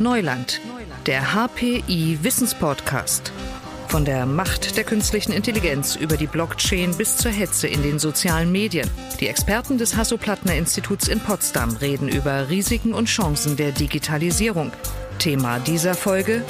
Neuland, der HPI Wissenspodcast. Von der Macht der künstlichen Intelligenz über die Blockchain bis zur Hetze in den sozialen Medien. Die Experten des Hasso-Plattner-Instituts in Potsdam reden über Risiken und Chancen der Digitalisierung. Thema dieser Folge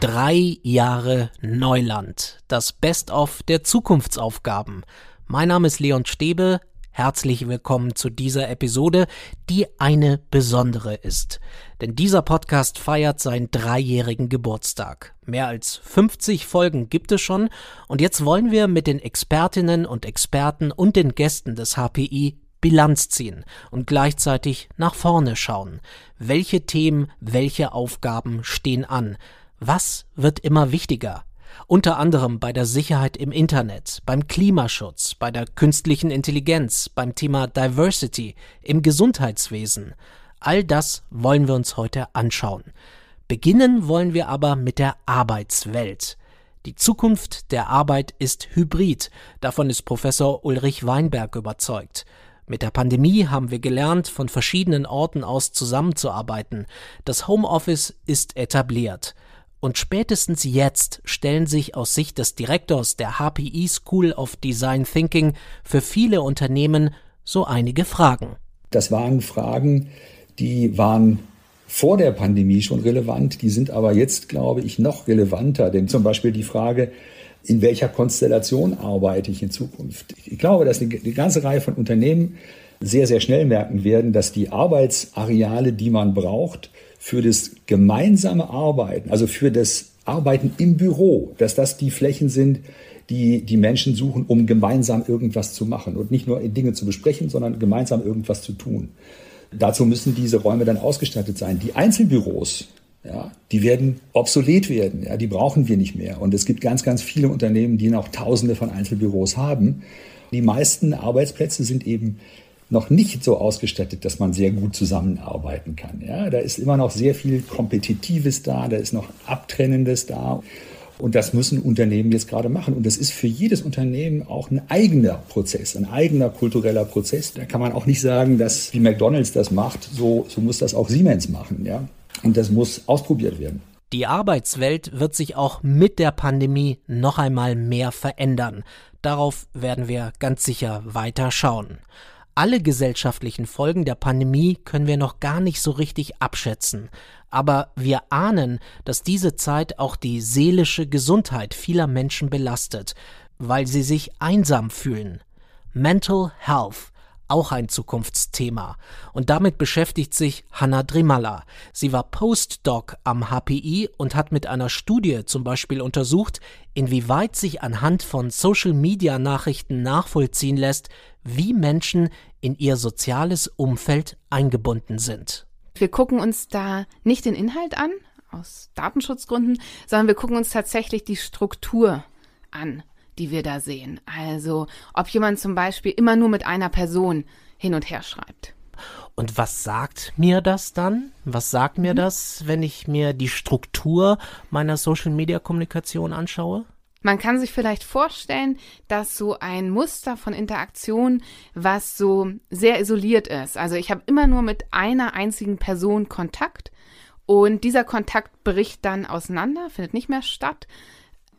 Drei Jahre Neuland. Das Best-of der Zukunftsaufgaben. Mein Name ist Leon Stäbe. Herzlich willkommen zu dieser Episode, die eine besondere ist. Denn dieser Podcast feiert seinen dreijährigen Geburtstag. Mehr als 50 Folgen gibt es schon und jetzt wollen wir mit den Expertinnen und Experten und den Gästen des HPI Bilanz ziehen und gleichzeitig nach vorne schauen. Welche Themen, welche Aufgaben stehen an? Was wird immer wichtiger? Unter anderem bei der Sicherheit im Internet, beim Klimaschutz, bei der künstlichen Intelligenz, beim Thema Diversity, im Gesundheitswesen. All das wollen wir uns heute anschauen. Beginnen wollen wir aber mit der Arbeitswelt. Die Zukunft der Arbeit ist hybrid, davon ist Professor Ulrich Weinberg überzeugt. Mit der Pandemie haben wir gelernt, von verschiedenen Orten aus zusammenzuarbeiten. Das Homeoffice ist etabliert. Und spätestens jetzt stellen sich aus Sicht des Direktors der HPI School of Design Thinking für viele Unternehmen so einige Fragen. Das waren Fragen, die waren vor der Pandemie schon relevant, die sind aber jetzt, glaube ich, noch relevanter. Denn zum Beispiel die Frage, in welcher Konstellation arbeite ich in Zukunft? Ich glaube, dass die ganze Reihe von Unternehmen sehr, sehr schnell merken werden, dass die Arbeitsareale, die man braucht, für das gemeinsame Arbeiten, also für das Arbeiten im Büro, dass das die Flächen sind, die die Menschen suchen, um gemeinsam irgendwas zu machen und nicht nur Dinge zu besprechen, sondern gemeinsam irgendwas zu tun. Dazu müssen diese Räume dann ausgestattet sein. Die Einzelbüros, ja, die werden obsolet werden. Ja, die brauchen wir nicht mehr. Und es gibt ganz, ganz viele Unternehmen, die noch Tausende von Einzelbüros haben. Die meisten Arbeitsplätze sind eben noch nicht so ausgestattet, dass man sehr gut zusammenarbeiten kann. Ja, da ist immer noch sehr viel Kompetitives da, da ist noch Abtrennendes da. Und das müssen Unternehmen jetzt gerade machen. Und das ist für jedes Unternehmen auch ein eigener Prozess, ein eigener kultureller Prozess. Da kann man auch nicht sagen, dass wie McDonald's das macht, so, so muss das auch Siemens machen. Ja? Und das muss ausprobiert werden. Die Arbeitswelt wird sich auch mit der Pandemie noch einmal mehr verändern. Darauf werden wir ganz sicher weiter schauen. Alle gesellschaftlichen Folgen der Pandemie können wir noch gar nicht so richtig abschätzen, aber wir ahnen, dass diese Zeit auch die seelische Gesundheit vieler Menschen belastet, weil sie sich einsam fühlen. Mental Health auch ein Zukunftsthema. Und damit beschäftigt sich Hanna Drimala. Sie war Postdoc am HPI und hat mit einer Studie zum Beispiel untersucht, inwieweit sich anhand von Social-Media-Nachrichten nachvollziehen lässt, wie Menschen in ihr soziales Umfeld eingebunden sind. Wir gucken uns da nicht den Inhalt an, aus Datenschutzgründen, sondern wir gucken uns tatsächlich die Struktur an die wir da sehen. Also ob jemand zum Beispiel immer nur mit einer Person hin und her schreibt. Und was sagt mir das dann? Was sagt mir mhm. das, wenn ich mir die Struktur meiner Social-Media-Kommunikation anschaue? Man kann sich vielleicht vorstellen, dass so ein Muster von Interaktion, was so sehr isoliert ist. Also ich habe immer nur mit einer einzigen Person Kontakt und dieser Kontakt bricht dann auseinander, findet nicht mehr statt,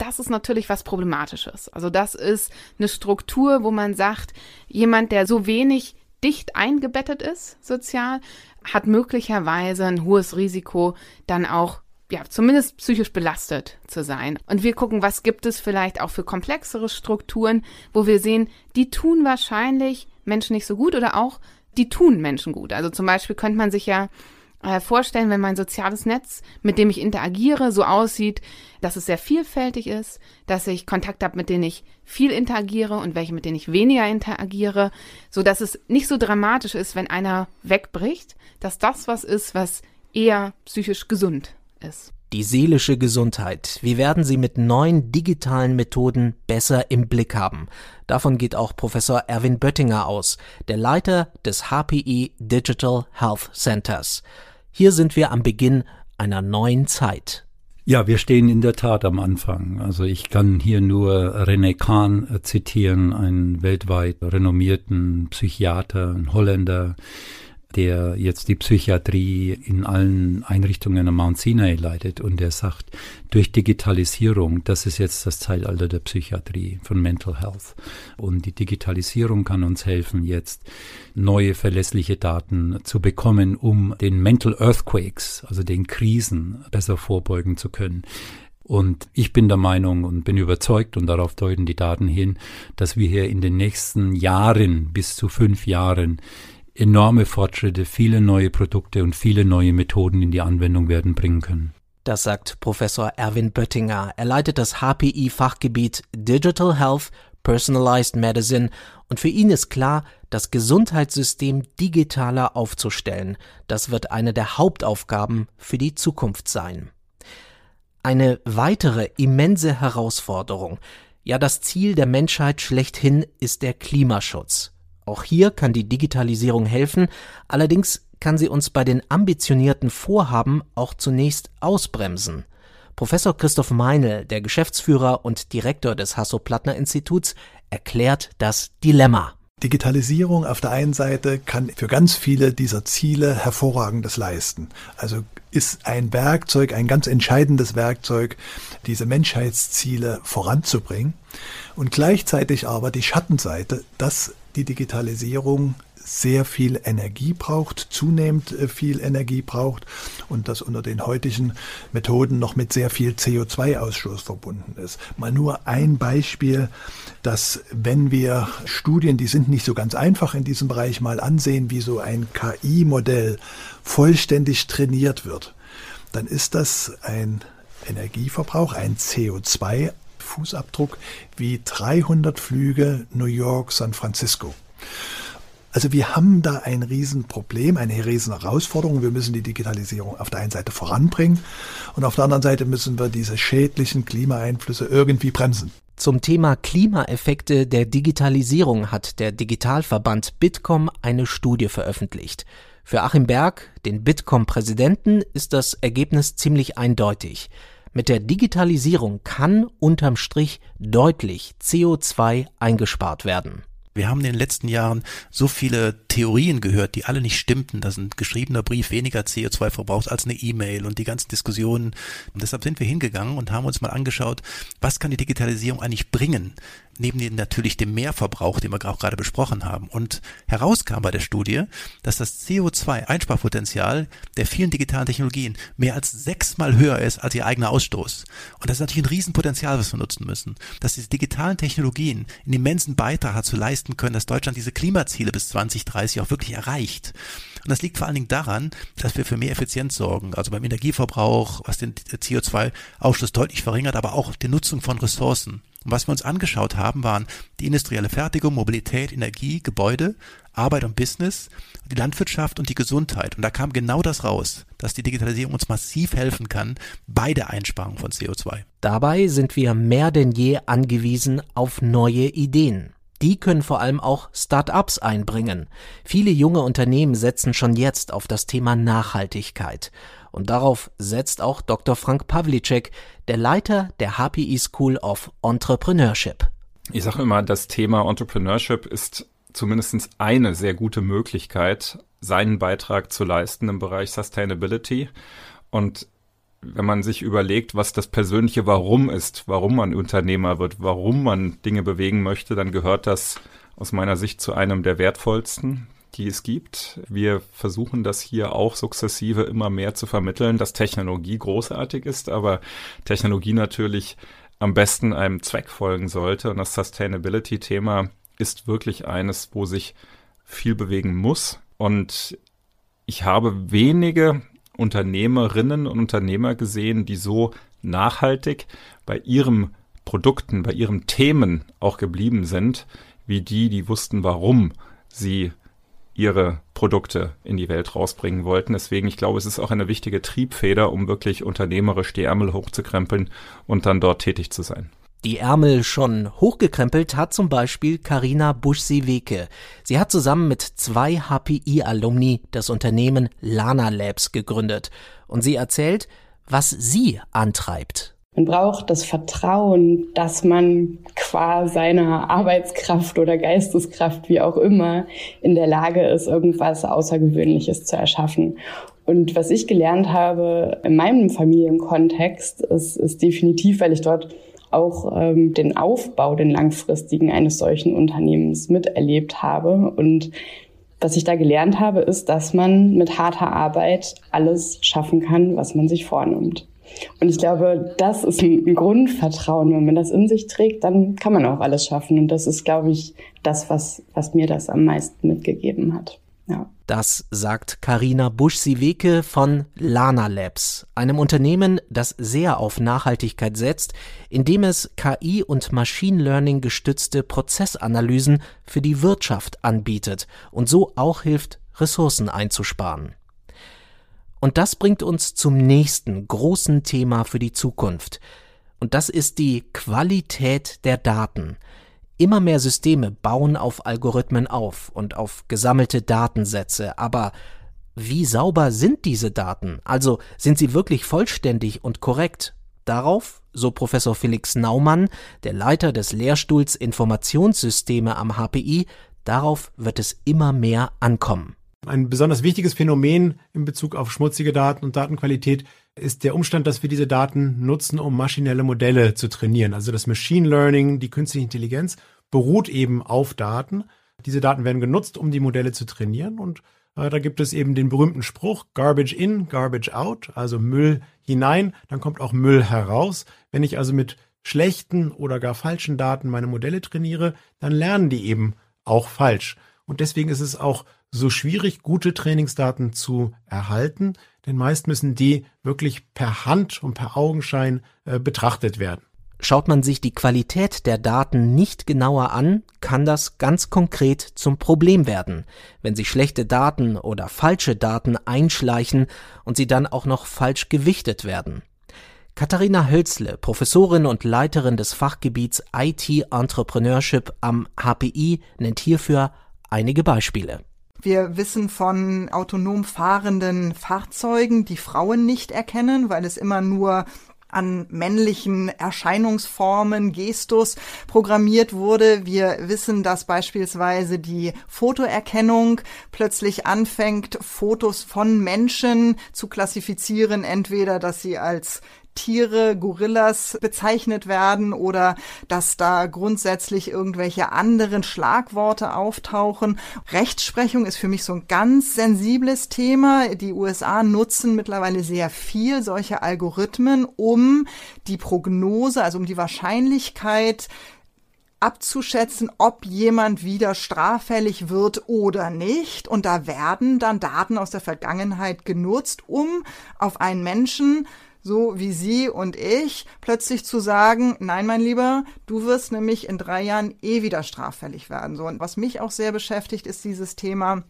das ist natürlich was Problematisches. Also das ist eine Struktur, wo man sagt, jemand, der so wenig dicht eingebettet ist, sozial, hat möglicherweise ein hohes Risiko, dann auch ja, zumindest psychisch belastet zu sein. Und wir gucken, was gibt es vielleicht auch für komplexere Strukturen, wo wir sehen, die tun wahrscheinlich Menschen nicht so gut oder auch die tun Menschen gut. Also zum Beispiel könnte man sich ja äh, vorstellen, wenn mein soziales Netz, mit dem ich interagiere, so aussieht, dass es sehr vielfältig ist, dass ich Kontakt habe, mit denen ich viel interagiere und welche, mit denen ich weniger interagiere, so dass es nicht so dramatisch ist, wenn einer wegbricht, dass das was ist, was eher psychisch gesund ist. Die seelische Gesundheit. Wie werden sie mit neuen digitalen Methoden besser im Blick haben? Davon geht auch Professor Erwin Böttinger aus, der Leiter des HPI Digital Health Centers. Hier sind wir am Beginn einer neuen Zeit. Ja, wir stehen in der Tat am Anfang. Also ich kann hier nur René Kahn äh, zitieren, einen weltweit renommierten Psychiater, ein Holländer, der jetzt die Psychiatrie in allen Einrichtungen am Mount Sinai leitet und der sagt, durch Digitalisierung, das ist jetzt das Zeitalter der Psychiatrie, von Mental Health. Und die Digitalisierung kann uns helfen, jetzt neue verlässliche Daten zu bekommen, um den Mental Earthquakes, also den Krisen, besser vorbeugen zu können. Und ich bin der Meinung und bin überzeugt, und darauf deuten die Daten hin, dass wir hier in den nächsten Jahren, bis zu fünf Jahren, enorme Fortschritte, viele neue Produkte und viele neue Methoden in die Anwendung werden bringen können. Das sagt Professor Erwin Böttinger. Er leitet das HPI-Fachgebiet Digital Health, Personalized Medicine und für ihn ist klar, das Gesundheitssystem digitaler aufzustellen. Das wird eine der Hauptaufgaben für die Zukunft sein. Eine weitere immense Herausforderung, ja das Ziel der Menschheit schlechthin ist der Klimaschutz. Auch hier kann die Digitalisierung helfen, allerdings kann sie uns bei den ambitionierten Vorhaben auch zunächst ausbremsen. Professor Christoph Meinl, der Geschäftsführer und Direktor des Hasso-Plattner-Instituts, erklärt das Dilemma. Digitalisierung auf der einen Seite kann für ganz viele dieser Ziele hervorragendes leisten. Also ist ein Werkzeug, ein ganz entscheidendes Werkzeug, diese Menschheitsziele voranzubringen. Und gleichzeitig aber die Schattenseite, dass die Digitalisierung sehr viel Energie braucht, zunehmend äh, viel Energie braucht und das unter den heutigen Methoden noch mit sehr viel CO2-Ausstoß verbunden ist. Mal nur ein Beispiel, dass wenn wir Studien, die sind nicht so ganz einfach in diesem Bereich, mal ansehen, wie so ein KI-Modell vollständig trainiert wird, dann ist das ein Energieverbrauch, ein CO2 Fußabdruck wie 300 Flüge New York, San Francisco. Also wir haben da ein Riesenproblem, eine riesen Herausforderung. Wir müssen die Digitalisierung auf der einen Seite voranbringen und auf der anderen Seite müssen wir diese schädlichen Klimaeinflüsse irgendwie bremsen. Zum Thema Klimaeffekte der Digitalisierung hat der Digitalverband Bitkom eine Studie veröffentlicht. Für Achim Berg, den Bitkom-Präsidenten, ist das Ergebnis ziemlich eindeutig. Mit der Digitalisierung kann unterm Strich deutlich CO2 eingespart werden. Wir haben in den letzten Jahren so viele Theorien gehört, die alle nicht stimmten, dass ein geschriebener Brief weniger CO2 verbraucht als eine E-Mail und die ganzen Diskussionen. Und deshalb sind wir hingegangen und haben uns mal angeschaut, was kann die Digitalisierung eigentlich bringen? Neben den natürlich dem Mehrverbrauch, den wir auch gerade besprochen haben. Und herauskam bei der Studie, dass das CO2-Einsparpotenzial der vielen digitalen Technologien mehr als sechsmal höher ist als ihr eigener Ausstoß. Und das ist natürlich ein Riesenpotenzial, was wir nutzen müssen. Dass diese digitalen Technologien einen immensen Beitrag dazu leisten können, dass Deutschland diese Klimaziele bis 2030 auch wirklich erreicht. Und das liegt vor allen Dingen daran, dass wir für mehr Effizienz sorgen, also beim Energieverbrauch, was den CO2-Ausstoß deutlich verringert, aber auch die Nutzung von Ressourcen. Und was wir uns angeschaut haben, waren die industrielle Fertigung, Mobilität, Energie, Gebäude, Arbeit und Business, die Landwirtschaft und die Gesundheit. Und da kam genau das raus, dass die Digitalisierung uns massiv helfen kann bei der Einsparung von CO2. Dabei sind wir mehr denn je angewiesen auf neue Ideen. Die können vor allem auch Start-ups einbringen. Viele junge Unternehmen setzen schon jetzt auf das Thema Nachhaltigkeit. Und darauf setzt auch Dr. Frank Pawlicek, der Leiter der HPI School of Entrepreneurship. Ich sage immer, das Thema Entrepreneurship ist zumindest eine sehr gute Möglichkeit, seinen Beitrag zu leisten im Bereich Sustainability. Und wenn man sich überlegt, was das persönliche Warum ist, warum man Unternehmer wird, warum man Dinge bewegen möchte, dann gehört das aus meiner Sicht zu einem der wertvollsten die es gibt. Wir versuchen das hier auch sukzessive immer mehr zu vermitteln, dass Technologie großartig ist, aber Technologie natürlich am besten einem Zweck folgen sollte. Und das Sustainability-Thema ist wirklich eines, wo sich viel bewegen muss. Und ich habe wenige Unternehmerinnen und Unternehmer gesehen, die so nachhaltig bei ihren Produkten, bei ihren Themen auch geblieben sind, wie die, die wussten, warum sie ihre Produkte in die Welt rausbringen wollten. Deswegen, ich glaube, es ist auch eine wichtige Triebfeder, um wirklich unternehmerisch die Ärmel hochzukrempeln und dann dort tätig zu sein. Die Ärmel schon hochgekrempelt hat zum Beispiel Karina Buschsi-Weke. Sie hat zusammen mit zwei HPI-Alumni das Unternehmen Lana Labs gegründet. Und sie erzählt, was sie antreibt. Man braucht das Vertrauen, dass man qua seiner Arbeitskraft oder Geisteskraft, wie auch immer, in der Lage ist, irgendwas Außergewöhnliches zu erschaffen. Und was ich gelernt habe in meinem Familienkontext, ist, ist definitiv, weil ich dort auch ähm, den Aufbau, den langfristigen eines solchen Unternehmens miterlebt habe. Und was ich da gelernt habe, ist, dass man mit harter Arbeit alles schaffen kann, was man sich vornimmt. Und ich glaube, das ist ein Grundvertrauen. Wenn man das in sich trägt, dann kann man auch alles schaffen. Und das ist, glaube ich, das, was, was mir das am meisten mitgegeben hat. Ja. Das sagt Karina Busch-Sieweke von Lana Labs, einem Unternehmen, das sehr auf Nachhaltigkeit setzt, indem es KI und Machine Learning gestützte Prozessanalysen für die Wirtschaft anbietet und so auch hilft, Ressourcen einzusparen. Und das bringt uns zum nächsten großen Thema für die Zukunft. Und das ist die Qualität der Daten. Immer mehr Systeme bauen auf Algorithmen auf und auf gesammelte Datensätze, aber wie sauber sind diese Daten? Also sind sie wirklich vollständig und korrekt? Darauf, so Professor Felix Naumann, der Leiter des Lehrstuhls Informationssysteme am HPI, darauf wird es immer mehr ankommen. Ein besonders wichtiges Phänomen in Bezug auf schmutzige Daten und Datenqualität ist der Umstand, dass wir diese Daten nutzen, um maschinelle Modelle zu trainieren. Also das Machine Learning, die künstliche Intelligenz beruht eben auf Daten. Diese Daten werden genutzt, um die Modelle zu trainieren und äh, da gibt es eben den berühmten Spruch Garbage in, Garbage out, also Müll hinein, dann kommt auch Müll heraus. Wenn ich also mit schlechten oder gar falschen Daten meine Modelle trainiere, dann lernen die eben auch falsch. Und deswegen ist es auch so schwierig, gute Trainingsdaten zu erhalten, denn meist müssen die wirklich per Hand und per Augenschein äh, betrachtet werden. Schaut man sich die Qualität der Daten nicht genauer an, kann das ganz konkret zum Problem werden, wenn sich schlechte Daten oder falsche Daten einschleichen und sie dann auch noch falsch gewichtet werden. Katharina Hölzle, Professorin und Leiterin des Fachgebiets IT Entrepreneurship am HPI, nennt hierfür einige Beispiele. Wir wissen von autonom fahrenden Fahrzeugen, die Frauen nicht erkennen, weil es immer nur an männlichen Erscheinungsformen, Gestus programmiert wurde. Wir wissen, dass beispielsweise die Fotoerkennung plötzlich anfängt, Fotos von Menschen zu klassifizieren, entweder dass sie als Tiere, Gorillas bezeichnet werden oder dass da grundsätzlich irgendwelche anderen Schlagworte auftauchen. Rechtsprechung ist für mich so ein ganz sensibles Thema. Die USA nutzen mittlerweile sehr viel solche Algorithmen, um die Prognose, also um die Wahrscheinlichkeit abzuschätzen, ob jemand wieder straffällig wird oder nicht. Und da werden dann Daten aus der Vergangenheit genutzt, um auf einen Menschen so wie Sie und ich, plötzlich zu sagen, nein, mein Lieber, du wirst nämlich in drei Jahren eh wieder straffällig werden. So, und was mich auch sehr beschäftigt, ist dieses Thema,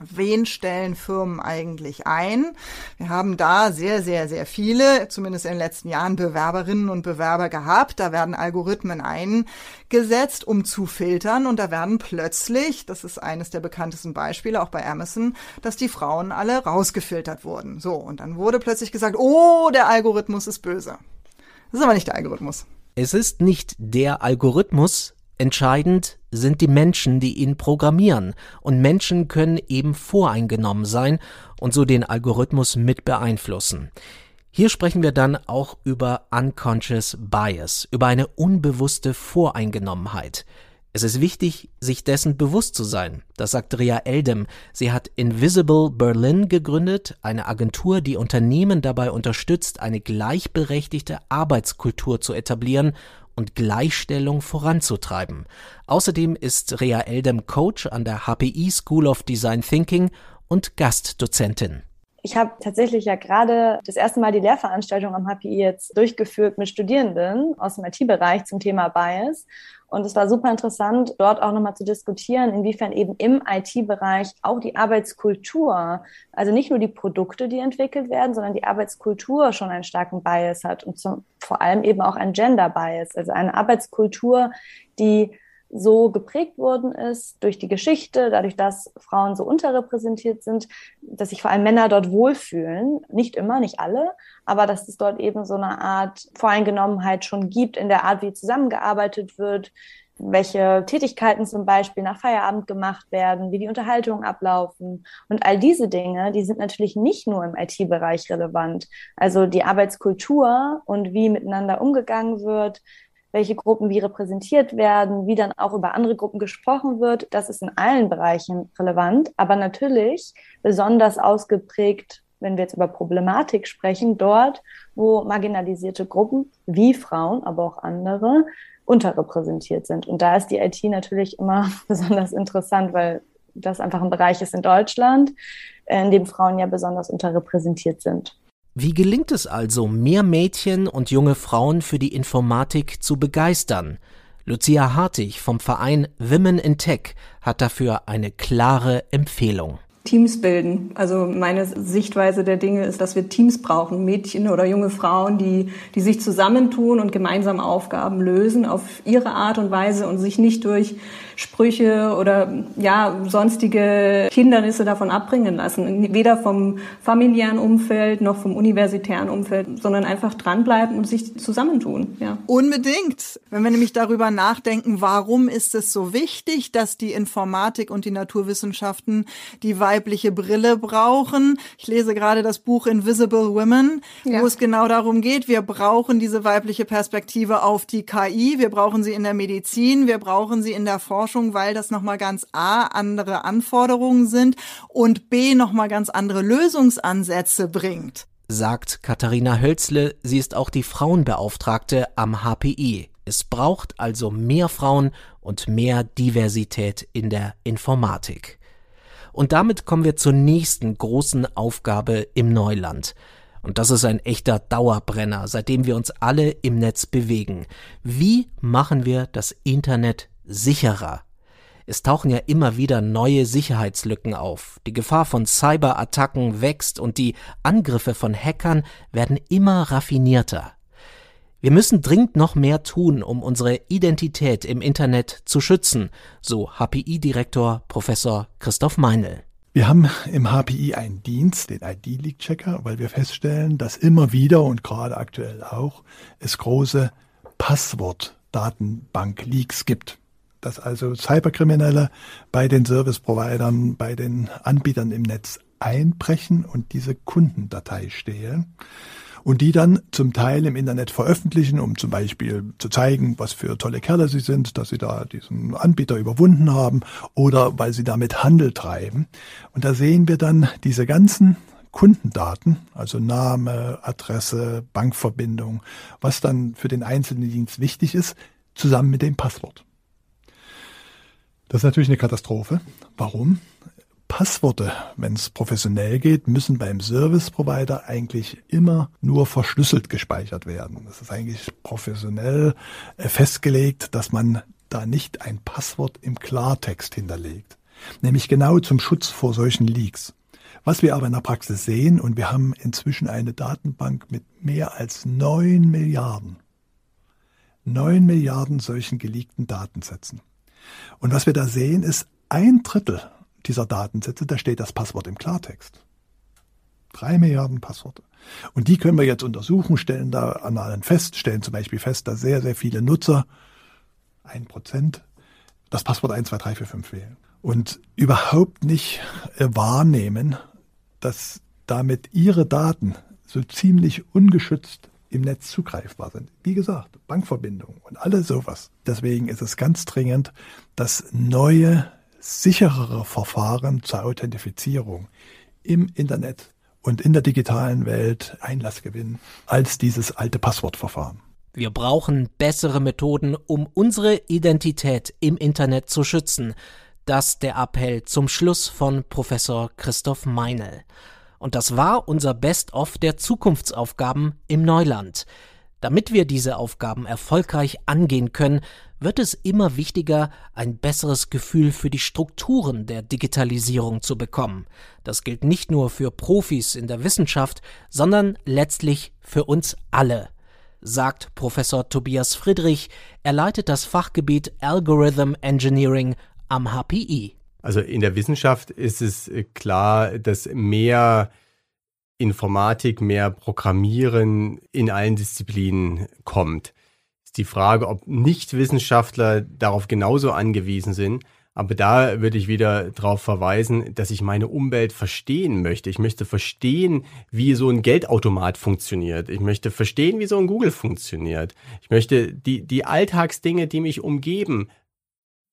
Wen stellen Firmen eigentlich ein? Wir haben da sehr, sehr, sehr viele, zumindest in den letzten Jahren, Bewerberinnen und Bewerber gehabt. Da werden Algorithmen eingesetzt, um zu filtern. Und da werden plötzlich, das ist eines der bekanntesten Beispiele, auch bei Amazon, dass die Frauen alle rausgefiltert wurden. So, und dann wurde plötzlich gesagt, oh, der Algorithmus ist böse. Das ist aber nicht der Algorithmus. Es ist nicht der Algorithmus, Entscheidend sind die Menschen, die ihn programmieren, und Menschen können eben voreingenommen sein und so den Algorithmus mit beeinflussen. Hier sprechen wir dann auch über Unconscious Bias, über eine unbewusste Voreingenommenheit. Es ist wichtig, sich dessen bewusst zu sein. Das sagt Ria Eldem. Sie hat Invisible Berlin gegründet, eine Agentur, die Unternehmen dabei unterstützt, eine gleichberechtigte Arbeitskultur zu etablieren und Gleichstellung voranzutreiben. Außerdem ist Rea Eldem Coach an der HPI School of Design Thinking und Gastdozentin. Ich habe tatsächlich ja gerade das erste Mal die Lehrveranstaltung am HPI jetzt durchgeführt mit Studierenden aus dem IT-Bereich zum Thema Bias. Und es war super interessant, dort auch nochmal zu diskutieren, inwiefern eben im IT-Bereich auch die Arbeitskultur, also nicht nur die Produkte, die entwickelt werden, sondern die Arbeitskultur schon einen starken Bias hat und zum, vor allem eben auch ein Gender-Bias, also eine Arbeitskultur, die so geprägt worden ist durch die Geschichte, dadurch, dass Frauen so unterrepräsentiert sind, dass sich vor allem Männer dort wohlfühlen. Nicht immer, nicht alle, aber dass es dort eben so eine Art Voreingenommenheit schon gibt in der Art, wie zusammengearbeitet wird, welche Tätigkeiten zum Beispiel nach Feierabend gemacht werden, wie die Unterhaltungen ablaufen. Und all diese Dinge, die sind natürlich nicht nur im IT-Bereich relevant. Also die Arbeitskultur und wie miteinander umgegangen wird, welche Gruppen wie repräsentiert werden, wie dann auch über andere Gruppen gesprochen wird. Das ist in allen Bereichen relevant, aber natürlich besonders ausgeprägt, wenn wir jetzt über Problematik sprechen, dort, wo marginalisierte Gruppen wie Frauen, aber auch andere unterrepräsentiert sind. Und da ist die IT natürlich immer besonders interessant, weil das einfach ein Bereich ist in Deutschland, in dem Frauen ja besonders unterrepräsentiert sind. Wie gelingt es also, mehr Mädchen und junge Frauen für die Informatik zu begeistern? Lucia Hartig vom Verein Women in Tech hat dafür eine klare Empfehlung. Teams bilden. Also meine Sichtweise der Dinge ist, dass wir Teams brauchen, Mädchen oder junge Frauen, die, die sich zusammentun und gemeinsam Aufgaben lösen auf ihre Art und Weise und sich nicht durch Sprüche oder ja sonstige Hindernisse davon abbringen lassen. Weder vom familiären Umfeld noch vom universitären Umfeld, sondern einfach dranbleiben und sich zusammentun. Ja. Unbedingt. Wenn wir nämlich darüber nachdenken, warum ist es so wichtig, dass die Informatik und die Naturwissenschaften die weibliche Brille brauchen. Ich lese gerade das Buch Invisible Women, ja. wo es genau darum geht, wir brauchen diese weibliche Perspektive auf die KI, wir brauchen sie in der Medizin, wir brauchen sie in der Forschung, weil das nochmal ganz A, andere Anforderungen sind und B, nochmal ganz andere Lösungsansätze bringt. Sagt Katharina Hölzle, sie ist auch die Frauenbeauftragte am HPI. Es braucht also mehr Frauen und mehr Diversität in der Informatik. Und damit kommen wir zur nächsten großen Aufgabe im Neuland. Und das ist ein echter Dauerbrenner, seitdem wir uns alle im Netz bewegen. Wie machen wir das Internet sicherer? Es tauchen ja immer wieder neue Sicherheitslücken auf. Die Gefahr von Cyberattacken wächst und die Angriffe von Hackern werden immer raffinierter. Wir müssen dringend noch mehr tun, um unsere Identität im Internet zu schützen, so HPI-Direktor Professor Christoph Meinl. Wir haben im HPI einen Dienst, den ID-Leak-Checker, weil wir feststellen, dass immer wieder und gerade aktuell auch es große Passwort-Datenbank-Leaks gibt. Dass also Cyberkriminelle bei den Service-Providern, bei den Anbietern im Netz einbrechen und diese Kundendatei stehlen und die dann zum Teil im Internet veröffentlichen, um zum Beispiel zu zeigen, was für tolle Kerle sie sind, dass sie da diesen Anbieter überwunden haben oder weil sie damit Handel treiben. Und da sehen wir dann diese ganzen Kundendaten, also Name, Adresse, Bankverbindung, was dann für den einzelnen Dienst wichtig ist, zusammen mit dem Passwort. Das ist natürlich eine Katastrophe. Warum? Passworte, wenn es professionell geht, müssen beim Service Provider eigentlich immer nur verschlüsselt gespeichert werden. Das ist eigentlich professionell äh, festgelegt, dass man da nicht ein Passwort im Klartext hinterlegt. Nämlich genau zum Schutz vor solchen Leaks. Was wir aber in der Praxis sehen, und wir haben inzwischen eine Datenbank mit mehr als neun Milliarden, neun Milliarden solchen geleakten Datensätzen. Und was wir da sehen, ist ein Drittel dieser Datensätze, da steht das Passwort im Klartext. Drei Milliarden Passworte. Und die können wir jetzt untersuchen, stellen da an allen fest, stellen zum Beispiel fest, dass sehr, sehr viele Nutzer, ein Prozent, das Passwort 1, 2, 3, 4, 5 wählen. Und überhaupt nicht äh, wahrnehmen, dass damit ihre Daten so ziemlich ungeschützt im Netz zugreifbar sind. Wie gesagt, Bankverbindungen und alles sowas. Deswegen ist es ganz dringend, dass neue sicherere Verfahren zur Authentifizierung im Internet und in der digitalen Welt Einlass gewinnen als dieses alte Passwortverfahren. Wir brauchen bessere Methoden, um unsere Identität im Internet zu schützen. Das der Appell zum Schluss von Professor Christoph Meinl. Und das war unser Best-of der Zukunftsaufgaben im Neuland. Damit wir diese Aufgaben erfolgreich angehen können, wird es immer wichtiger, ein besseres Gefühl für die Strukturen der Digitalisierung zu bekommen. Das gilt nicht nur für Profis in der Wissenschaft, sondern letztlich für uns alle. sagt Professor Tobias Friedrich. Er leitet das Fachgebiet Algorithm Engineering am HPI. Also in der Wissenschaft ist es äh, klar, dass mehr Informatik, mehr Programmieren in allen Disziplinen kommt. Ist die Frage, ob Nichtwissenschaftler darauf genauso angewiesen sind. Aber da würde ich wieder darauf verweisen, dass ich meine Umwelt verstehen möchte. Ich möchte verstehen, wie so ein Geldautomat funktioniert. Ich möchte verstehen, wie so ein Google funktioniert. Ich möchte die, die Alltagsdinge, die mich umgeben,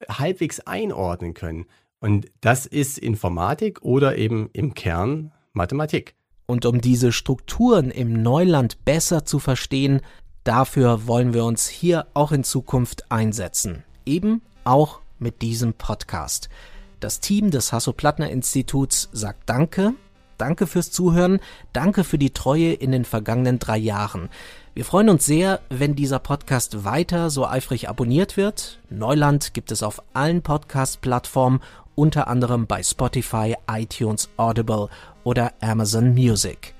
halbwegs einordnen können. Und das ist Informatik oder eben im Kern Mathematik. Und um diese Strukturen im Neuland besser zu verstehen, dafür wollen wir uns hier auch in Zukunft einsetzen. Eben auch mit diesem Podcast. Das Team des Hasso-Plattner-Instituts sagt Danke. Danke fürs Zuhören. Danke für die Treue in den vergangenen drei Jahren. Wir freuen uns sehr, wenn dieser Podcast weiter so eifrig abonniert wird. Neuland gibt es auf allen Podcast-Plattformen, unter anderem bei Spotify, iTunes, Audible oder Amazon Music.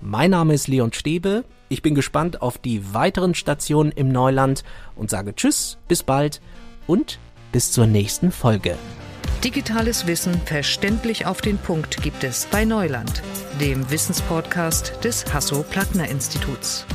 Mein Name ist Leon Stäbe. Ich bin gespannt auf die weiteren Stationen im Neuland und sage Tschüss, bis bald und bis zur nächsten Folge. Digitales Wissen verständlich auf den Punkt gibt es bei Neuland, dem Wissenspodcast des Hasso-Plattner-Instituts.